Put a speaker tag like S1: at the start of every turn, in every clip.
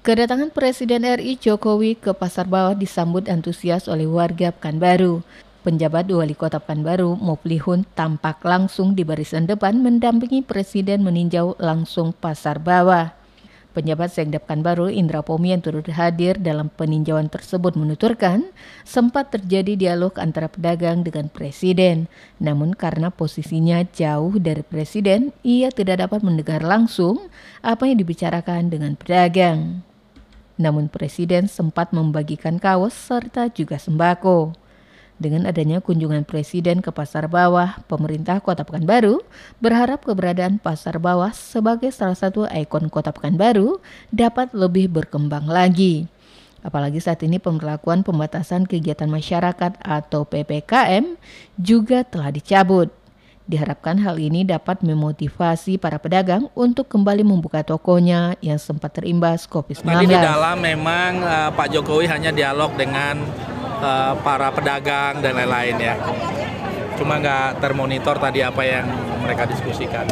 S1: Kedatangan Presiden RI Jokowi ke Pasar Bawah disambut antusias oleh warga Pekanbaru. Penjabat Wali Kota Pekanbaru, Muplihun, tampak langsung di barisan depan mendampingi Presiden meninjau langsung Pasar Bawah. Penjabat Sekda Pekanbaru Indra Pomi yang turut hadir dalam peninjauan tersebut menuturkan sempat terjadi dialog antara pedagang dengan presiden. Namun karena posisinya jauh dari presiden, ia tidak dapat mendengar langsung apa yang dibicarakan dengan pedagang. Namun presiden sempat membagikan kaos serta juga sembako. Dengan adanya kunjungan Presiden ke Pasar Bawah, pemerintah Kota Pekanbaru berharap keberadaan Pasar Bawah sebagai salah satu ikon Kota Pekanbaru dapat lebih berkembang lagi. Apalagi saat ini pemberlakuan pembatasan kegiatan masyarakat atau PPKM juga telah dicabut. Diharapkan hal ini dapat memotivasi para pedagang untuk kembali membuka tokonya yang sempat terimbas COVID-19.
S2: Tadi di dalam memang uh, Pak Jokowi hanya dialog dengan uh, para pedagang dan lain-lain ya. Cuma nggak termonitor tadi apa yang mereka diskusikan.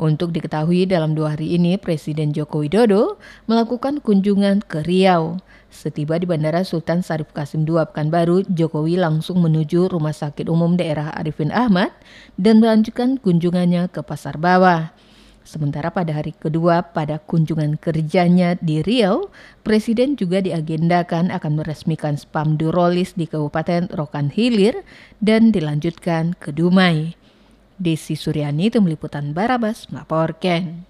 S1: Untuk diketahui dalam dua hari ini Presiden Joko Widodo melakukan kunjungan ke Riau. Setiba di Bandara Sultan Sarif Kasim II Pekanbaru, Jokowi langsung menuju Rumah Sakit Umum Daerah Arifin Ahmad dan melanjutkan kunjungannya ke Pasar Bawah. Sementara pada hari kedua pada kunjungan kerjanya di Riau, Presiden juga diagendakan akan meresmikan spam Durolis di Kabupaten Rokan Hilir dan dilanjutkan ke Dumai. Desi Suryani, Tim Liputan Barabas, melaporkan.